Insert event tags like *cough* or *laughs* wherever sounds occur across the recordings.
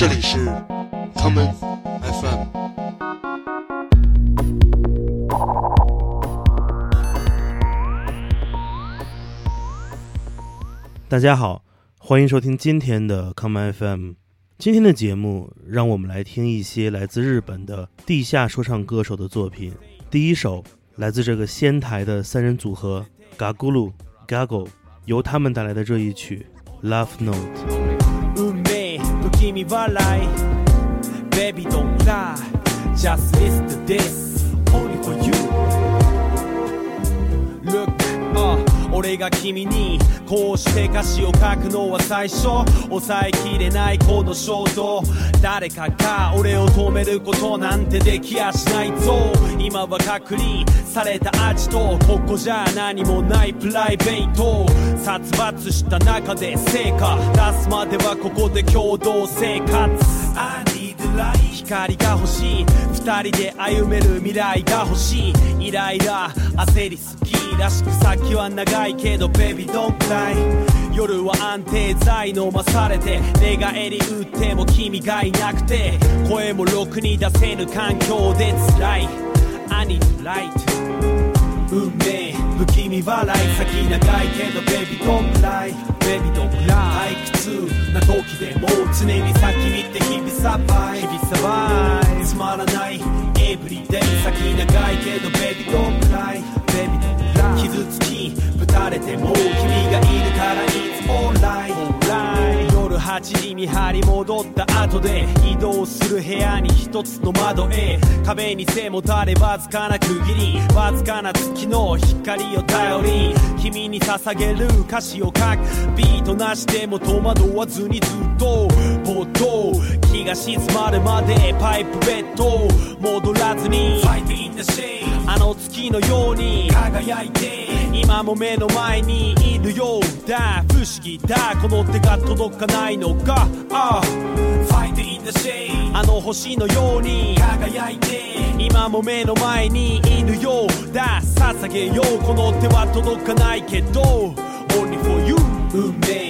这里是 common FM。大家好，欢迎收听今天的 common FM。今天的节目，让我们来听一些来自日本的地下说唱歌手的作品。第一首来自这个仙台的三人组合 Gagulu Gago，由他们带来的这一曲《Love Note》。運命不気味笑い。Baby don't lie. Just listen to this. Only for you. Look、uh, 俺が君にこうして歌詞を書くのは最初。抑えきれないこの衝動。誰かが俺を止めることなんてできやしないぞ。今は隔離された味と。ここじゃ何もないプライベート。殺伐した中で成果出すまではここで共同生活。I need light 光が欲しい。二人で歩める未来が欲しい。イライラ焦りすぎらしく先は長いけど Baby don't cry 夜は安定剤飲まされて寝返り打っても君がいなくて。声もろくに出せぬ環境で辛い。I need light 運命不気味笑い先長いけどベビードンブライベビードンブライ退屈な時でも常に先見て日々サバイ。日々サバイ。つまらないエブリデイ先長いけどベビードンブライベビードンライ傷つきぶたれても君がいるからいつもライオンライ18に見張り戻った後で移動する部屋に一つの窓へ。壁に背もたれわずかな区切り。わずかな月の光を頼り君に捧げる歌詞を書く。ビートなしでも戸惑わずにずっとぼっと気が静まるまでパイプベッド戻らずに。Fight in the shade の月のように輝いて今も目の前にいるようだ。不思議だ。この手が届かないのか。ああの星のように。輝いて。今も目の前にいるようだ。捧げよう。この手は届かないけど。Only for you 運命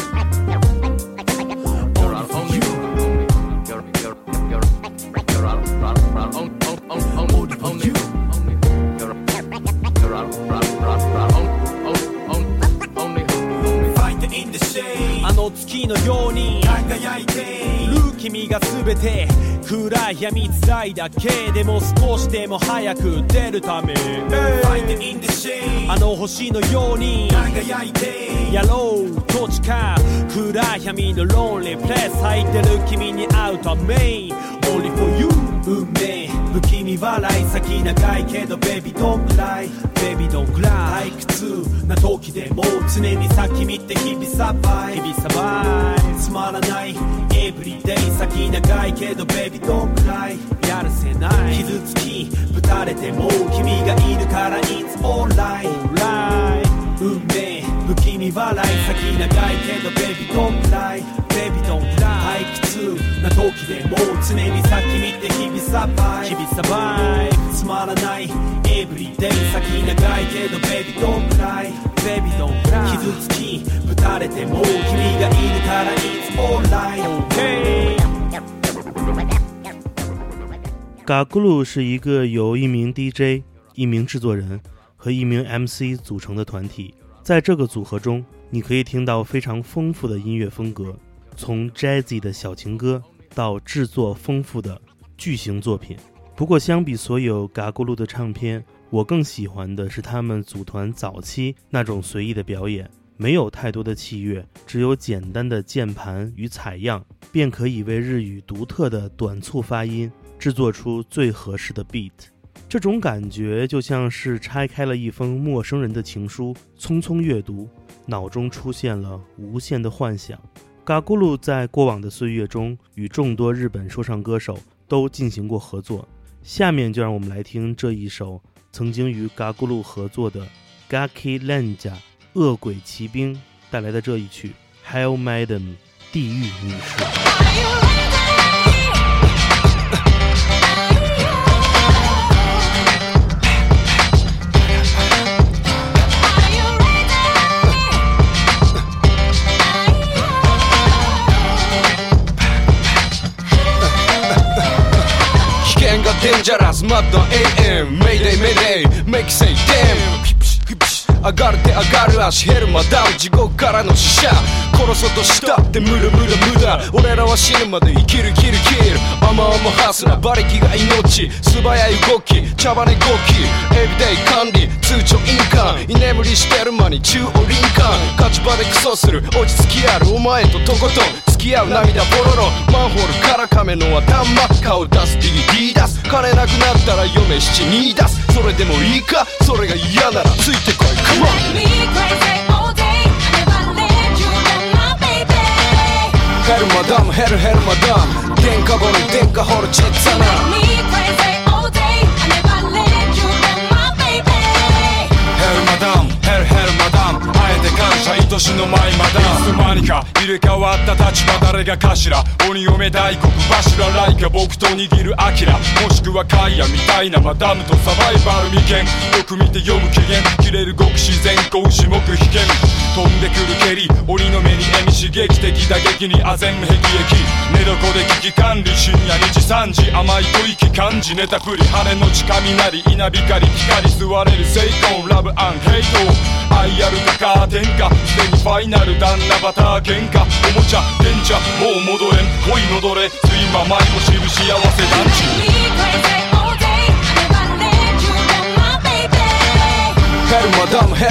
のように。輝いて。いる君が全て暗闇辛いだけでも少しでも早く出るため。Fight in the shade あの星のように。輝いてやろうと誓う暗闇のロンリープレス入ってる君に会うため。Only for you 運命不気味笑い先長いけどベビードンクライベビードンクライ退屈な時でも常に先見て日々サバイ。日々サバイ。つまらないエブリデイ先長いけどベビードンクライやるせない。傷つきぶたれても君がいるからいつもオンライン運命不気味笑い先長いけどベビードンクライベビードンクライ 退屈な時でも常に先見て日々サバイ日々サバイつまらない Everyday 先長いけど Baby don't cry Baby don't cry 傷つきぶたれても君がいるから It's alright okay 嘎咕噜是一个由一名 DJ、一名制作人和一名 MC 组成的团体。在这个组合中，你可以听到非常丰富的音乐风格， 从 jazzy 的小情歌到制作丰富的巨型作品。不过，相比所有嘎咕噜的唱片，我更喜欢的是他们组团早期那种随意的表演，没有太多的器乐，只有简单的键盘与采样，便可以为日语独特的短促发音制作出最合适的 beat。这种感觉就像是拆开了一封陌生人的情书，匆匆阅读，脑中出现了无限的幻想。嘎咕噜在过往的岁月中，与众多日本说唱歌手都进行过合作。下面就让我们来听这一首曾经与嘎咕噜合作的 Gaki Lanja 恶鬼骑兵带来的这一曲 Hell Madam 地狱女士。険がデンジャラスマッド AM メイデイメイデイメイキセイデンピプシピプシ上がる手上がる足ヘルマダウン地獄からの死者殺そうとした。って無駄無駄無駄。俺らは死ぬまで生きる生きる生きる。甘々ハスな馬力が命。素早い動き。茶羽根動きエビデイ管理。通帳印鑑。居眠りしてる間に中央林間。勝ち場でクソする。落ち着きある。お前ととことん。付き合う涙ポロロ。マンホールから亀の頭顔出す DD 出す。金なくなったら嫁七に出す。それでもいいか？それが嫌ならついてこい。Come on ヘルマダムヘルヘルマダあえて感謝愛しの舞マダムいつの間にか入れ替わった立場誰が頭鬼嫁大黒柱ライカ僕と握るアキラもしくはカイヤみたいなマダムとサバイバル未見よく見て読む機嫌切れる極自然子牛目危険飛んでくる蹴り鬼の目に笑み刺激的打撃にあぜん霹靂寝床で危機管理深夜2時3時甘い吐息感じネタ振り羽の血雷稲光光吸われる成功ラブアンヘイト愛あるかカーテンかでにファイナル旦那バター喧嘩おもちゃ電車もう戻れん恋のどれ睡魔迷子知る幸せ団地 Me crazy all day. I never let you go, my baby. ヘルマダムヘ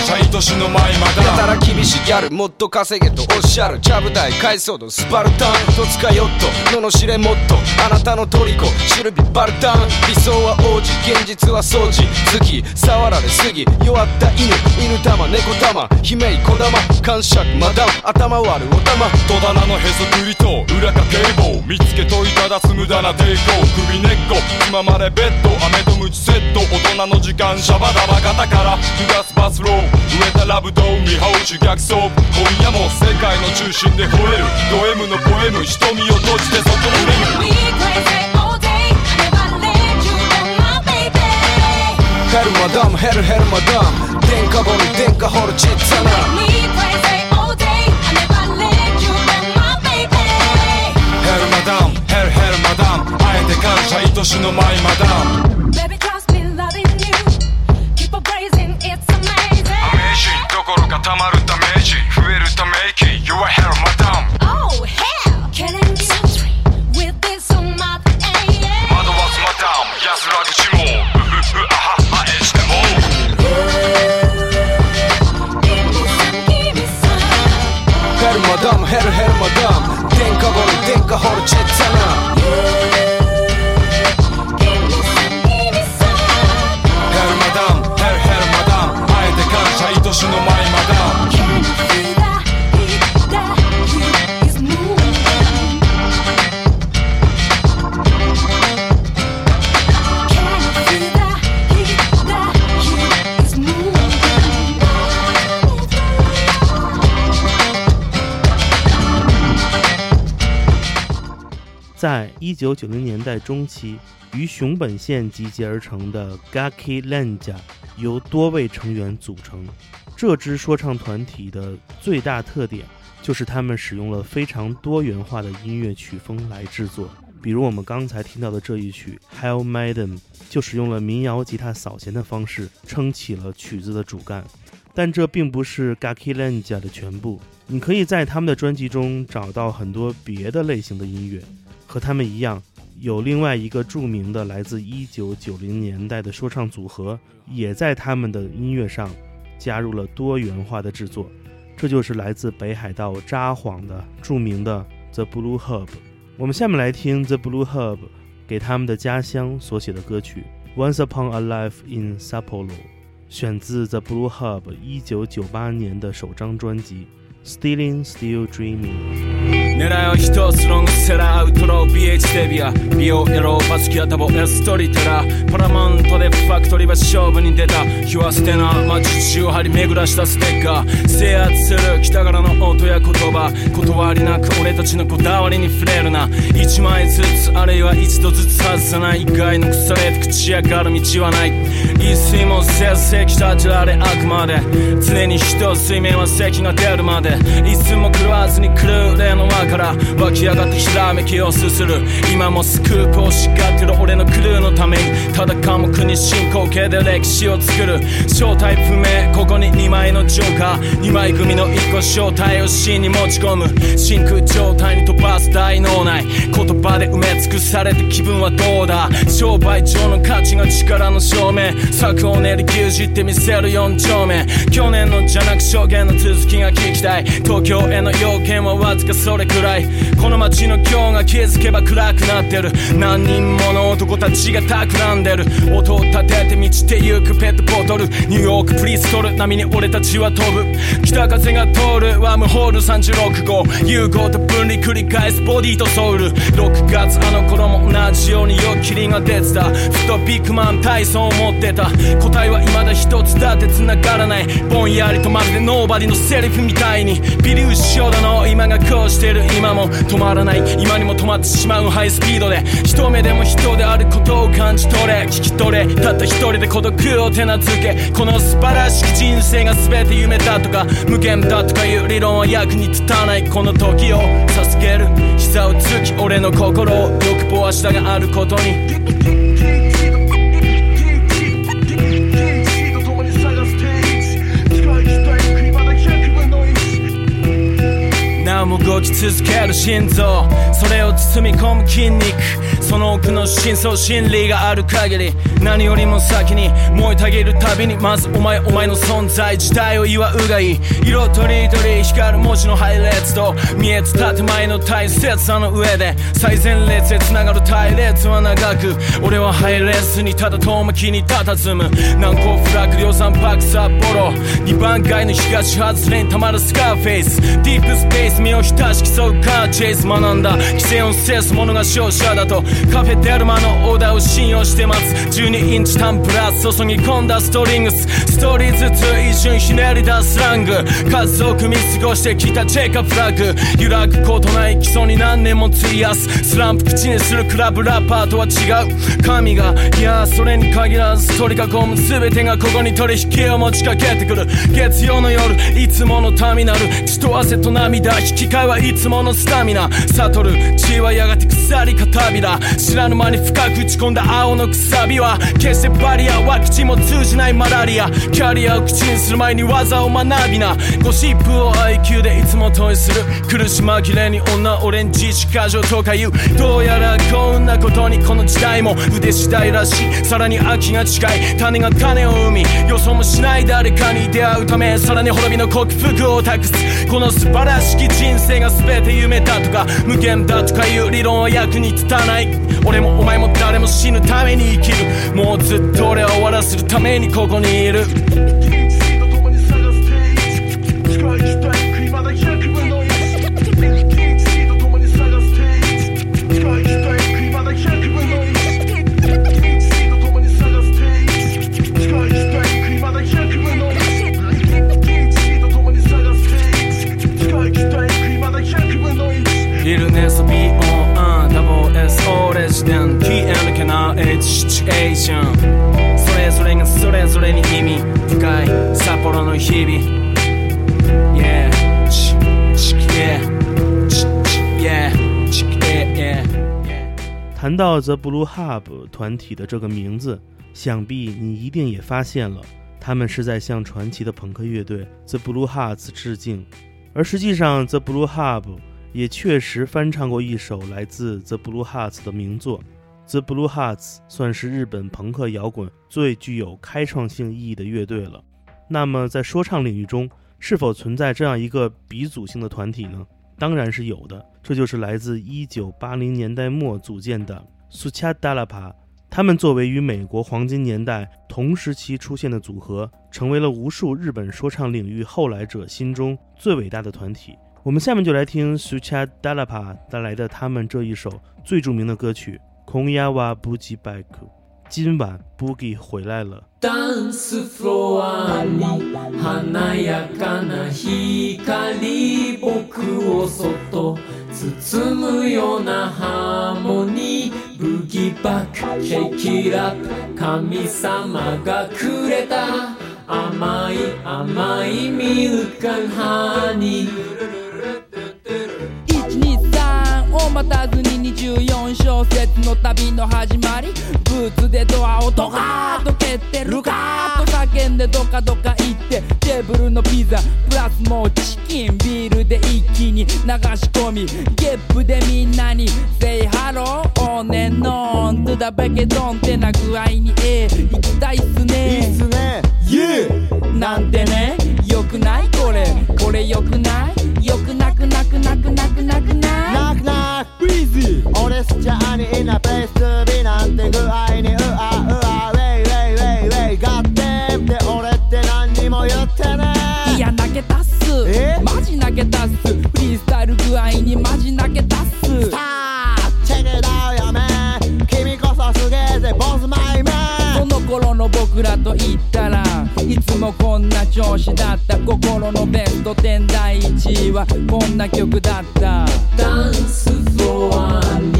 ルヘルマダム電化ボル電化ホルチッツァナ Me crazy all day. I never let you go, my baby. ヘルマダムヘルヘルマダムあえて感謝愛しの舞マやたら厳しいギャルもっと稼げとおっしゃるちゃぶ台海藻のスパルタン。戸塚ヨット罵れもっとあなたのトリコシルビバルタン理想は王子現実は掃除。月触られすぎ。弱った犬。犬玉猫玉。姫いこだま感触マダム頭割るお玉。戸棚のへそくりと裏か警棒見つけといただす無駄な抵抗首根っこ。今までベッド飴とムチセット大人の時間シャバダバ肩から下すバスロー。植えたラブドー見羽織逆走今夜も世界の中心で吠えるド M のポエム瞳を閉じて外のレム Me crazy all day. I never let you go, my baby. ヘルマダムヘルヘルマダム電化ボル電化ホルチッツァナ Me crazy all day. I never let you go, my baby. ヘルマダムヘルヘルマダムあえて感謝愛しの舞マダム人どころかたまるダメージ増えるため息 You are hell マダム Oh, hell. Killing you with this on my aim. 惑わすマダム安らぐしもうふふふあははえしても Give me some, give me some. ヘルマダム *laughs* 在一九九零年代中期与熊本县集结而成的 gaki lanja 由多位成员组成。这支说唱团体的最大特点就是他们使用了非常多元化的音乐曲风来制作。比如我们刚才听到的这一曲《Hell Madam》，就使用了民谣吉他扫弦的方式撑起了曲子的主干。但这并不是 Gaki Lanja 的全部，你可以在他们的专辑中找到很多别的类型的音乐。和他们一样，有另外一个著名的来自1990年代的说唱组合，也在他们的音乐上加入了多元化的制作。这就是来自北海道札幌的著名的 The Blue Hub。我们下面来听 The Blue Hub 给他们的家乡所写的歌曲《Once Upon a Life in Sapporo》。选自 The Blue Hub 一九九八年的首张专辑《Stealing Still Dreaming》。狙いは一つロングセラーアウトロー BH デビア美容エローバスキアタボ。エストリテラパラマントでファクトリーは勝負に出た。日は捨てな街中張り巡らしたステッカー。制圧する北柄の音や言葉。断りなく俺たちのこだわりに触れるな。一枚ずつあるいは一度ずつ外さない。以外の腐れて口上がる道はない。一睡もせず席立ちられあくまで。常に人水面は席が出るまで。いつも狂わずに来る例の輪から湧き上がってひらめきをすする。今もスクープをしがってる俺のクルーのために。ただ科目に進行形で歴史を作る。正体不明ここに2枚のジョーカー。2枚組の1個正体を真に持ち込む。真空状態に飛ばす大脳内。言葉で埋め尽くされて気分はどうだ。商売上の価値が力の証明。策を練り牛耳ってみせる4丁目。去年のじゃなく証言の続きが聞きたい。東京への要件はわずかそれくらい。この街の今日が気づけば暗くなってる。何人もの男たちが企んでる。音を立てて満ちてゆくペットボトル。ニューヨークプリストル。波に俺たちは飛ぶ。北風が通る。ワームホール36号。融合と分離繰り返すボディとソウル。6月あの頃も同じように夜霧が出てた。ふとビッグマン体操を持ってた。答えは未だ一つだって繋がらない。ぼんやりとまるでノーバディのセリフみたいに。微粒子症だの。今がこうしてる。今も止まらない。今にも止まってしまう。ハイスピードで。一目でも人であることを感じ取れ。聞き取れ。たった一人で孤独を手なずけ。この素晴らしき人生が全て夢だとか。無限だとかいう理論は役に立たない。この時を授ける。膝をつき俺の心を欲望は下があることに。も動き続ける心臓。それを包み込む筋肉。その奥の深層心理がある限り何よりも先に燃えたぎるたびにまずお前お前の存在自体を祝うがいい。色とりどり光る文字の配列と見えた建前の大切さの上で最前列へ繋がる隊列は長く俺は入れずにただ遠巻きに佇む。難攻不落量産パーク札幌2番街の東外れにたまるスカーフェイス。ディープスペース身を浸し競うカーチェイス。学んだ規制を制す者が勝者だと。カフェデルマのオーダーを信用してます。12インチタンプラス注ぎ込んだストリングス。ストーリーずつ一瞬ひねり出すラング。数多く見過ごしてきたチェッカーフラグ。揺らぐことない基礎に何年も費やす。スランプ口にするクラブラッパーとは違う。神がいやそれに限らず取り囲む全てがここに取引を持ちかけてくる。月曜の夜いつものターミナル。血と汗と涙。引き換えはいつものスタミナ。悟る血はやがて腐り片びら知らぬ間に深く打ち込んだ青のくさびは決してバリアワクチンも通じないマラリア。キャリアを口にする前に技を学びな。ゴシップを IQ でいつも問いする。苦し紛れに女オレンジ過剰とか言う。どうやらこんなことにこの時代も。腕次第らしい。さらに秋が近い。種が種を生み。予想もしない誰かに出会うため。さらに滅びの克服を託す。この素晴らしき人生が全て夢だとか無限だとかいう理論は役に立たない。俺もお前も誰も死ぬために生きる。もうずっと俺は終わらせるためにここにいる。札幌の日々 Yeah チチ Yeah チチ Yeah チ Yeah Yeah 谈到 The Blue Hub 团体的这个名字，想必你一定也发现了，他们是在向传奇的朋克乐队 The Blue Hearts 致敬。而实际上，The Blue Hub 也确实翻唱过一首来自 The Blue Hearts 的名作。The Blue Hearts 算是日本朋克摇滚最具有开创性意义的乐队了。 那么，在说唱领域中，是否存在这样一个鼻祖性的团体呢？当然是有的，这就是来自1980年代末组建的 Sucha Dalapa 他们作为与美国黄金年代同时期出现的组合，成为了无数日本说唱领域后来者心中最伟大的团体。我们下面就来听 Sucha Dalapa 带来的他们这一首最著名的歌曲《空亚瓦布吉拜克》。今晚 Boogie 回来了。ダンスフロアに華やかな光僕をそっと包むようなハーモニーブギバックシェイキラップ神様がくれた甘い甘いミルクハニー123を待たずに24小節の旅の始まり。ブーツでドアをドカーッと蹴ってルカーッと叫んでドカドカ行って。テーブルのピザ。プラスもうチキンビールで一気に流し込み。ゲップでみんなに Say hello on and on to ってな具合にええ。行きたいっすね。いいっすね。Yeah なんてね。よくないこれ。これよくない？よくなくなくなくなくなくない？ナックナックビーズ俺スもこんな調子だった。心のベスト10第1位はこんな曲だった。ダンスフロアに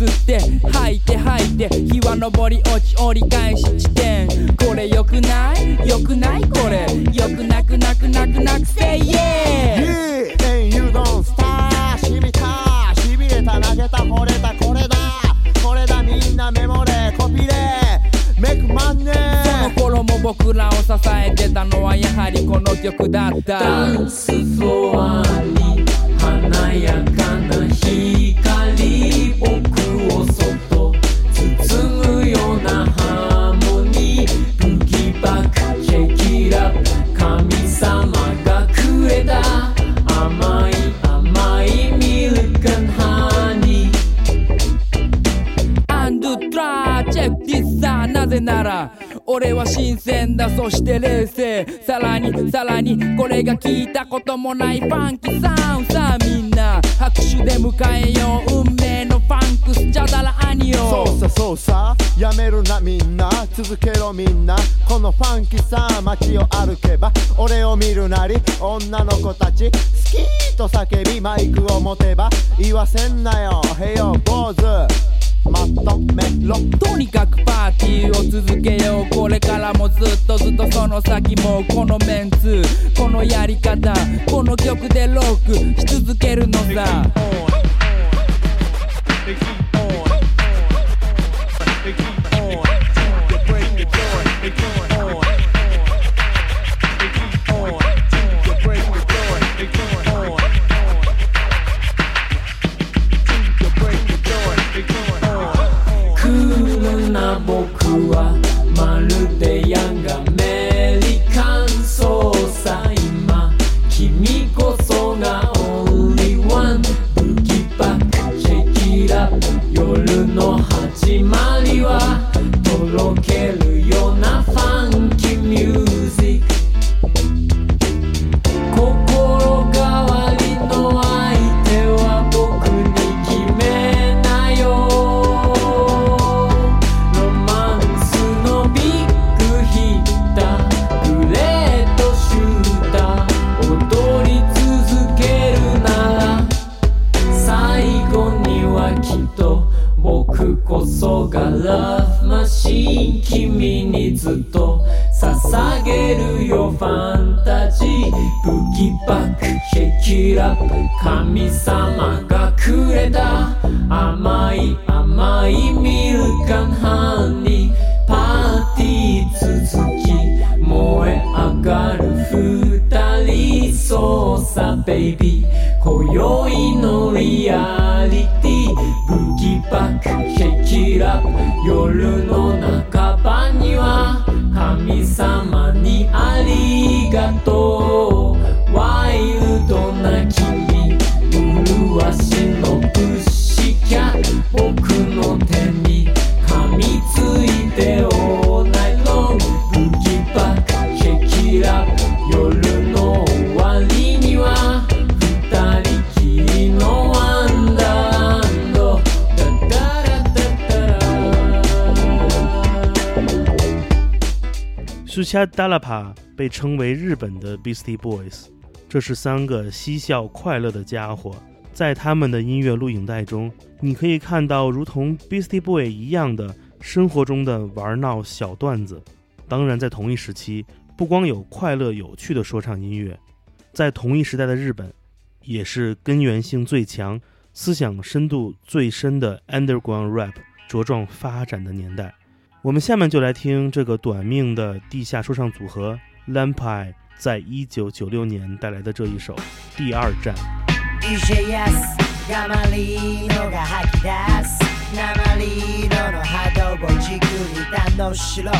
吸って吐いて吐いて日は昇り落ち折り返し地点。これよくない？よくない？これ。よくなくなくなくなくせい。え Yeah and you don't stop しみたしびれた投げた。惚れたこれだこれだみんなメモれコピレメイクマンネその頃も僕らを支えてたのはやはりこの曲だった。ダンスフロアに華やかな光。僕を俺は新鮮だ。そして冷静。さらにさらにこれが聞いたこともないファンキー。サウンさあみんな拍手で迎えよう。運命のファンクス。チャダラアニオそうさそうさ。やめるなみんな。続けろみんな。このファンキーさ街を歩けば俺を見るなり女の子たち好きと叫びマイクを持てば言わせんなよ。へよ坊主まとめ。ろとにかくパーティーを続けよう。これからもずっとずっとその先もこのメンツこのやり方この曲でロックし続けるのさ。ダダラダダラ苏恰达拉帕被称为日本的 Beastie Boys，这是三个嬉笑快乐的家伙。 在他们的音乐录影带中，你可以看到如同 Beastie Boy 一样的生活中的玩闹小段子。当然，在同一时期，不光有快乐有趣的说唱音乐，在同一时代的日本，也是根源性最强、思想深度最深的 Underground Rap 茁壮发展的年代。我们下面就来听这个短命的地下说唱组合 Lampai 在一九九六年带来的这一首《第二站》。DJ やすガマリーノが吐き出す生リードの波動をじくり楽しろ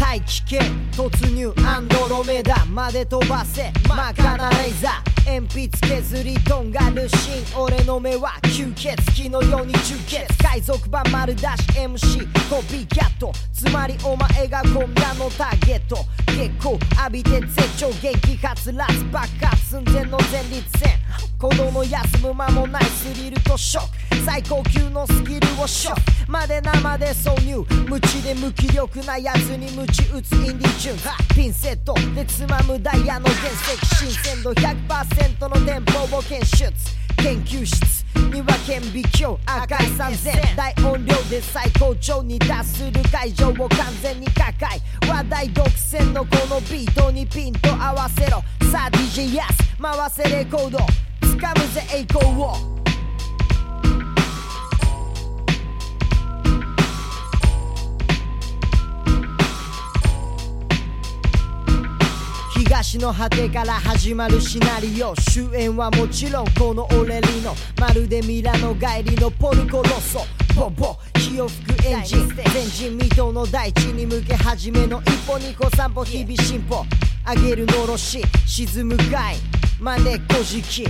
大気圏突入アンドロメダまで飛ばせマカナレイザー鉛筆削りとんがるシー。ン俺の目は吸血鬼のように充血。海賊版丸出し MC コピーキャット。つまりお前が今夜のターゲット。結構浴びて絶頂元気はつらつ爆発寸前の前立腺。子供休む間もないスリルとショック。最高級のスキルをショック。まで生で挿入。無知で無気力なやつに鞭打つインディチューンピンセットでつまむダイヤの原石。新鮮度100%セントの電報を検出研究室には顕微鏡赤い3000大音量で最高潮に達する会場を完全に抱え話題独占のこのビートにピンと合わせろさあ DJ ヤス回せレコード掴むぜ栄光を東の果てから始まるシナリオ主演はもちろんこのオレリのまるでミラノ帰りのポルコロッソボボ火を吹くエンジン前人未到の大地に向け始めの一歩二歩三歩日々進歩上げるのろし沈むかいまねこじき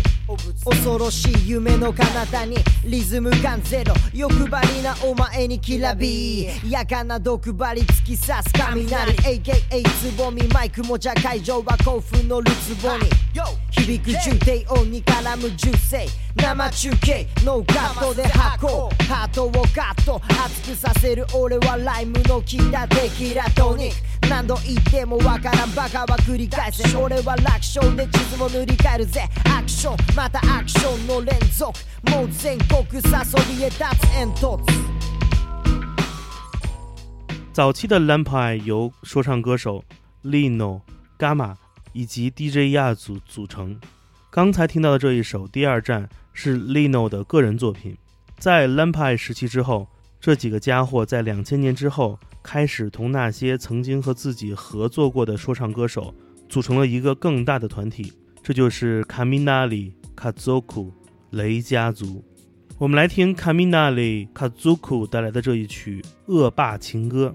恐ろしい夢の彼方にリズム感ゼロ。欲張りなお前にきらび。やかな毒針突き刺す雷。AKA つぼみ。マイクもじゃ会場は興奮のるつぼに。響く重低音に絡む銃声。生中継。ノーカットで箱ハートをカット。熱くさせる俺はライムの効いたテキラトニック。何度言ってもわからんバカは繰り返せ。俺は楽勝で地図を塗り替えるぜ。アクション。またアクションの連続。もう全国さそびえ立つ。煙突早期的 Lampai 由说唱歌手 Lino、Gamma 以及 DJ 亚组组成。刚才听到的这一首《第二站》是 Lino 的个人作品。在 Lampai 时期之后，这几个家伙在两千年之后开始同那些曾经和自己合作过的说唱歌手组成了一个更大的团体，这就是 Kaminali Kazoku 雷家族。我们来听 Kaminali Kazoku 带来的这一曲《恶霸情歌》，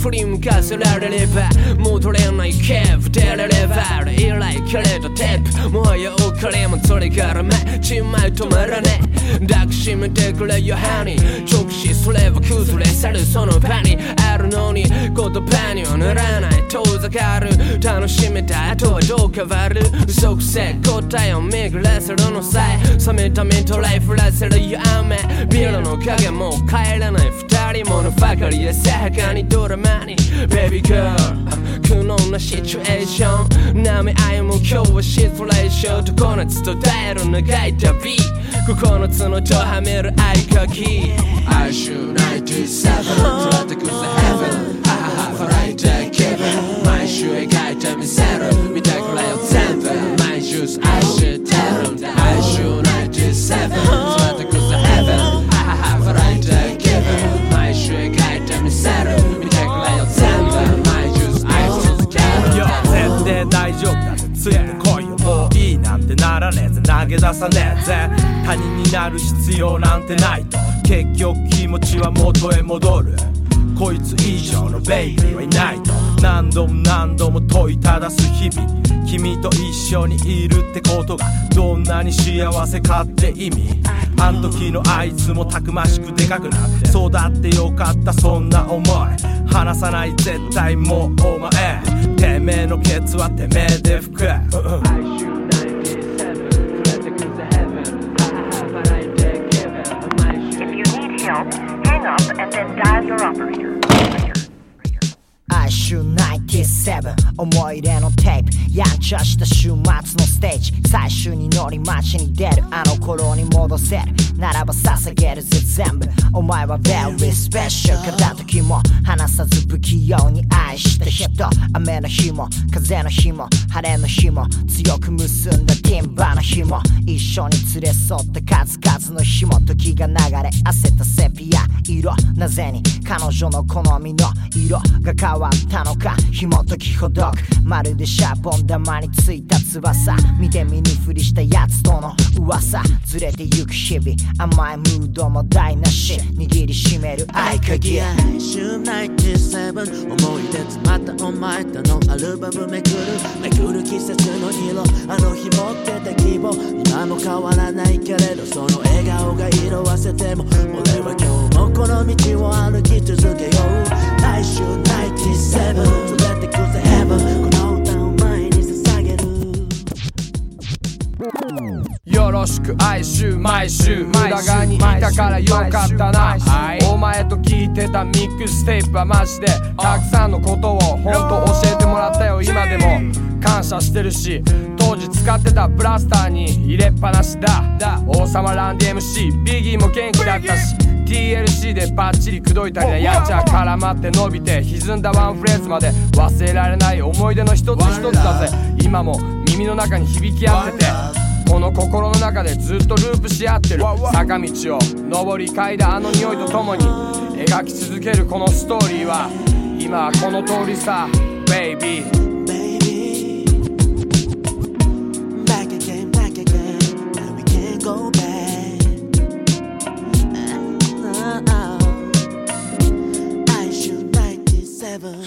振り向かせられれば戻れないケープ出れれば以来くれたテープもはやおかれもそれからめちまい止まらねえ抱きしめてくれよハニー直視すれば崩れ去るその場にあるのに言葉にはならない遠ざかる楽しめた後はどう変わる嘘くせ答えを巡らせるのさえ冷めたメントライフらせる雨ビルの影も帰らない二人ものばかりでさはかにドラマに。Baby girl 苦悩なシチュエーション。舐め合いも今日はシトレーション。常夏と耐える長い旅9つのとはめる合鍵。I should 97 Try to go to heaven ははは笑いたい気分毎週描いてみせる見てくれよ全部毎週愛してるんだ I should 97てならねえぜ。投げ出さねえぜ。他人になる必要なんてないと。結局気持ちは元へ戻る。こいつ以上のベイビーはいないと。何度も何度も問いただす日々。君と一緒にいるってことがどんなに幸せかって意味。あん時のあいつもたくましくでかくなって。育ってよかったそんな思い。離さない絶対もうお前。てめえのケツはてめえで吹く。Hang up and then dial your operator. 97思い出のテープ。やんちゃした週末のステージ。最終に乗り街に出る。あの頃に戻せる。ならば捧げるぜ全部。お前は very special 片時も。離さず不器用に愛した人。雨の日も風の日も晴れの日も。強く結んだティンバの日も。一緒に連れ添った数々の日も時が流れ汗たセピア。色なぜに彼女の好みの色が変わったのか？紐解きほどくまるでシャボン玉についた翼。見て見ぬふりしたやつとの噂。ずれてゆく日々。甘いムードも台無し。握りしめる合鍵。週97思い出詰まったお前とのアルバムめくる。めくる季節の色。あの日持ってた希望。今も変わらないけれど。その笑顔が色あせても。俺は今日もこの道を歩き続けよう。来週97連れてくぜ Heaven この歌を前に捧げる。よろしく哀愁毎週裏側にいたからよかったな。お前と聞いてたミックステープはマジでたくさんのことを本当教えてもらったよ今でも感謝してるし当時使ってたブラスターに入れっぱなしだ。王様ランディ MC ビギーも元気だったし TLC でバッチリ口説いたりだやっちゃ絡まって伸びて歪んだワンフレーズまで忘れられない思い出の一つ一つだぜ。今も耳の中に響き合っててこの心の中でずっとループし合ってる。坂道を上り階段あの匂いとともに描き続けるこのストーリーは今はこの通りさ Baby Back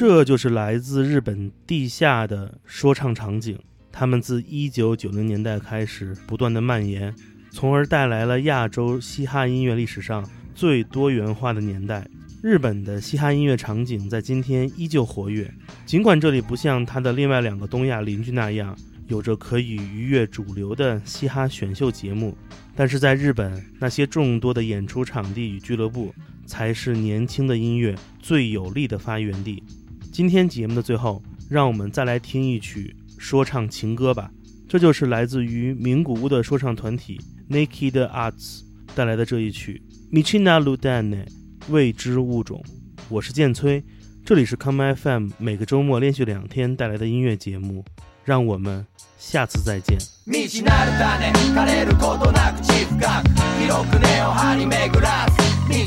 这就是来自日本地下的说唱场景，他们自1990年代开始不断的蔓延，从而带来了亚洲嘻哈音乐历史上最多元化的年代。日本的嘻哈音乐场景在今天依旧活跃，尽管这里不像它的另外两个东亚邻居那样有着可以逾越主流的嘻哈选秀节目，但是在日本那些众多的演出场地与俱乐部，才是年轻的音乐最有力的发源地。今天节目的最后，让我们再来听一曲说唱情歌吧。这就是来自于名古屋的说唱团体 Naked Arts 带来的这一曲《Michina Ludane》未知物种。我是剑崔，这里是 Come FM 每个周末连续两天带来的音乐节目。让我们下次再见。未知なる種枯れることなく地深く広く根を張り巡らす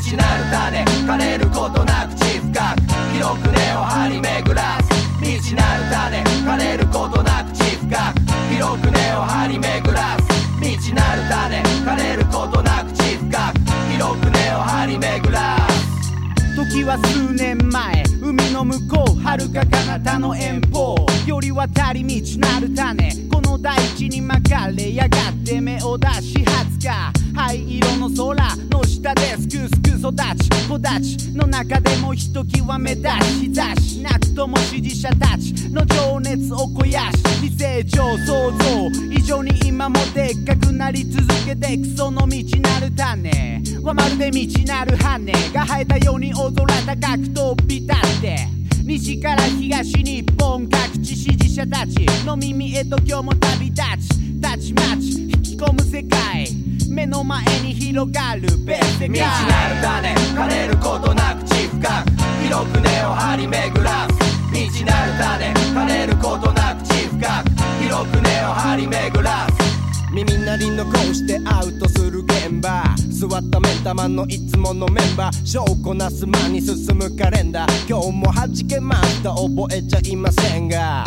未知なる種枯れることなく地深く広く根を張り巡らす未知なる種枯れることなく地深く広く根を張り巡らす未知なる種枯れることなく地深く広く根を張り巡らす時は数年前海の向こう遥か彼方の遠方より渡り道なる種この大地に巻かれやがって目を出し20日灰色の空の下ですくすく育ち子たちの中でもひときわ目立ち日差しなくとも支持者たちの情熱を肥やし非成長創造以上に今もでっかくなり続けてくその道なる種はまるで道なる羽が生えたように踊ら高く飛び立って。西から東日本各地支持者たちの耳へと今日も旅立ちたちまちき込む世界目の前に広がる別世界道なる種枯れることなく地深く広く根を張り巡らす。道なる種枯れることなく地深く広く根を張り巡らす。耳鳴り残してアウトす。る現場座った目玉のいつものメンバー証拠なす。間に進むカレンダー今日も弾けました覚えちゃいませんが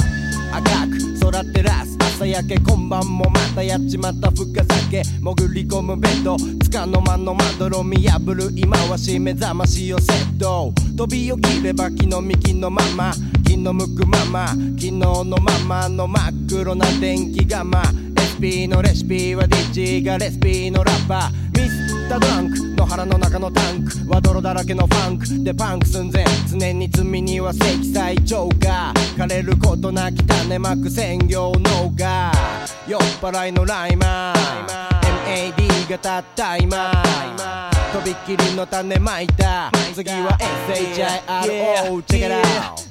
赤く空照らす朝焼け今晩もまたやっちまった深酒。潜り込むベッド。つかの間のまどろ見破る今はし目覚ましをセット。飛び起きれば木の幹のまま。気の向くまま昨日のままの真っ黒な電気釜 SP のレシピはディッチがレシピのラッパー。ミスタードランク。の腹の中のタンクは泥だらけのファンク。でパンク寸前。常に罪には積載超過。枯れることなき種まく専業農家酔っ払いのライマー。MAD がたった今。とびっきりの種まいた。次は SHIRO チェケラ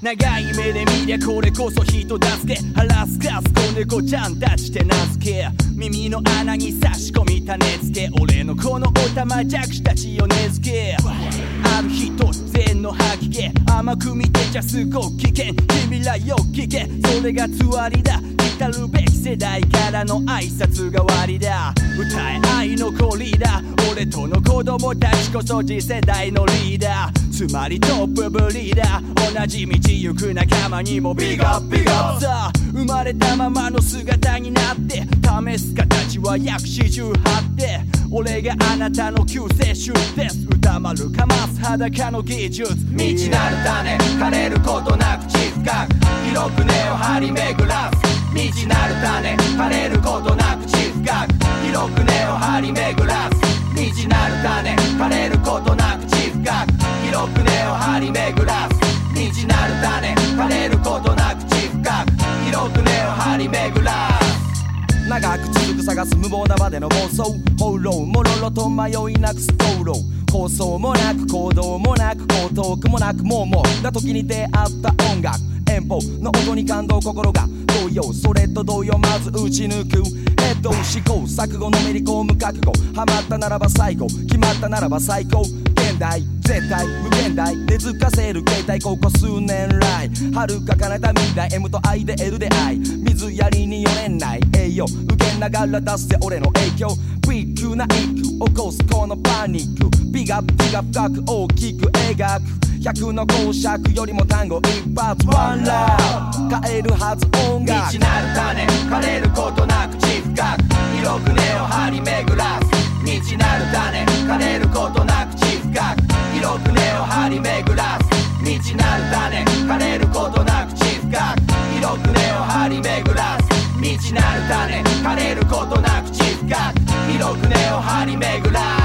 長い目で見りゃこれこそ人助け。腹すかす子猫ちゃんたちって名付け耳の穴に差し込み種付け俺のこのおたまじゃくしたちを根付け。ある日突然の吐き気甘く見てちゃすごく危険。君らよく聞けそれがつわりだ。たるべき世代からの挨拶がわりだ。歌え愛の子リーダー俺との子供たちこそ次世代のリーダーつまりトップブリーダー同じ道行く仲間にもビッグアップビッグアップさあ生まれたままの姿になって試す形は約四十八って俺があなたの救世主です歌丸かます裸の技術道なる種枯れることなく地深く広く根を張り巡らす道なる種枯れることなく地深く。広く根を張り巡らす。道なる種枯れることなく地深く。広く根を張り巡らす。道なる種枯れることなく地深く。広く根を張り巡らす。長く続く探す無謀な場での暴走放浪もろろと迷いなくストーロー。構想もなく行動もなく高等句もなくもうも。うな時に出会った音楽。遠方の音に感動心が動揺。それと同様まず打ち抜く。ヘッド思考錯誤のめり込む覚悟。ハマったならば最後決まったならば最高。代絶対無限大。根付かせる携帯ここ数年来。遥か彼方未来。M と I で L で I 水やりに4年内栄養受けながら出すぜ俺の影響。ビッグな一句起こすこのパニック。ビガビが深く大きく描く。100の公爵よりも単語一発。ワンラブ変えるはず音楽。道楽なる種。枯れることなく。地深く。広く根を張り巡らす。道なる種。枯れることなく。地深く広く根を張り巡らす道なる種枯れることなく地深く広く根を張り巡らす道なる種枯れることなく地深く広く根を張り巡らす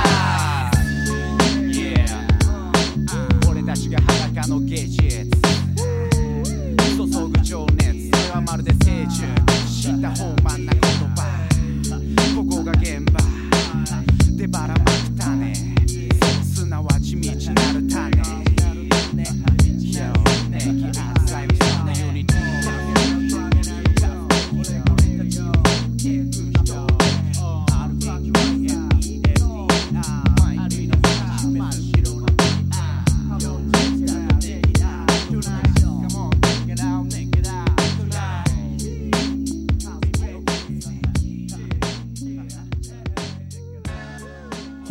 Yeah. 俺たちが裸の芸術。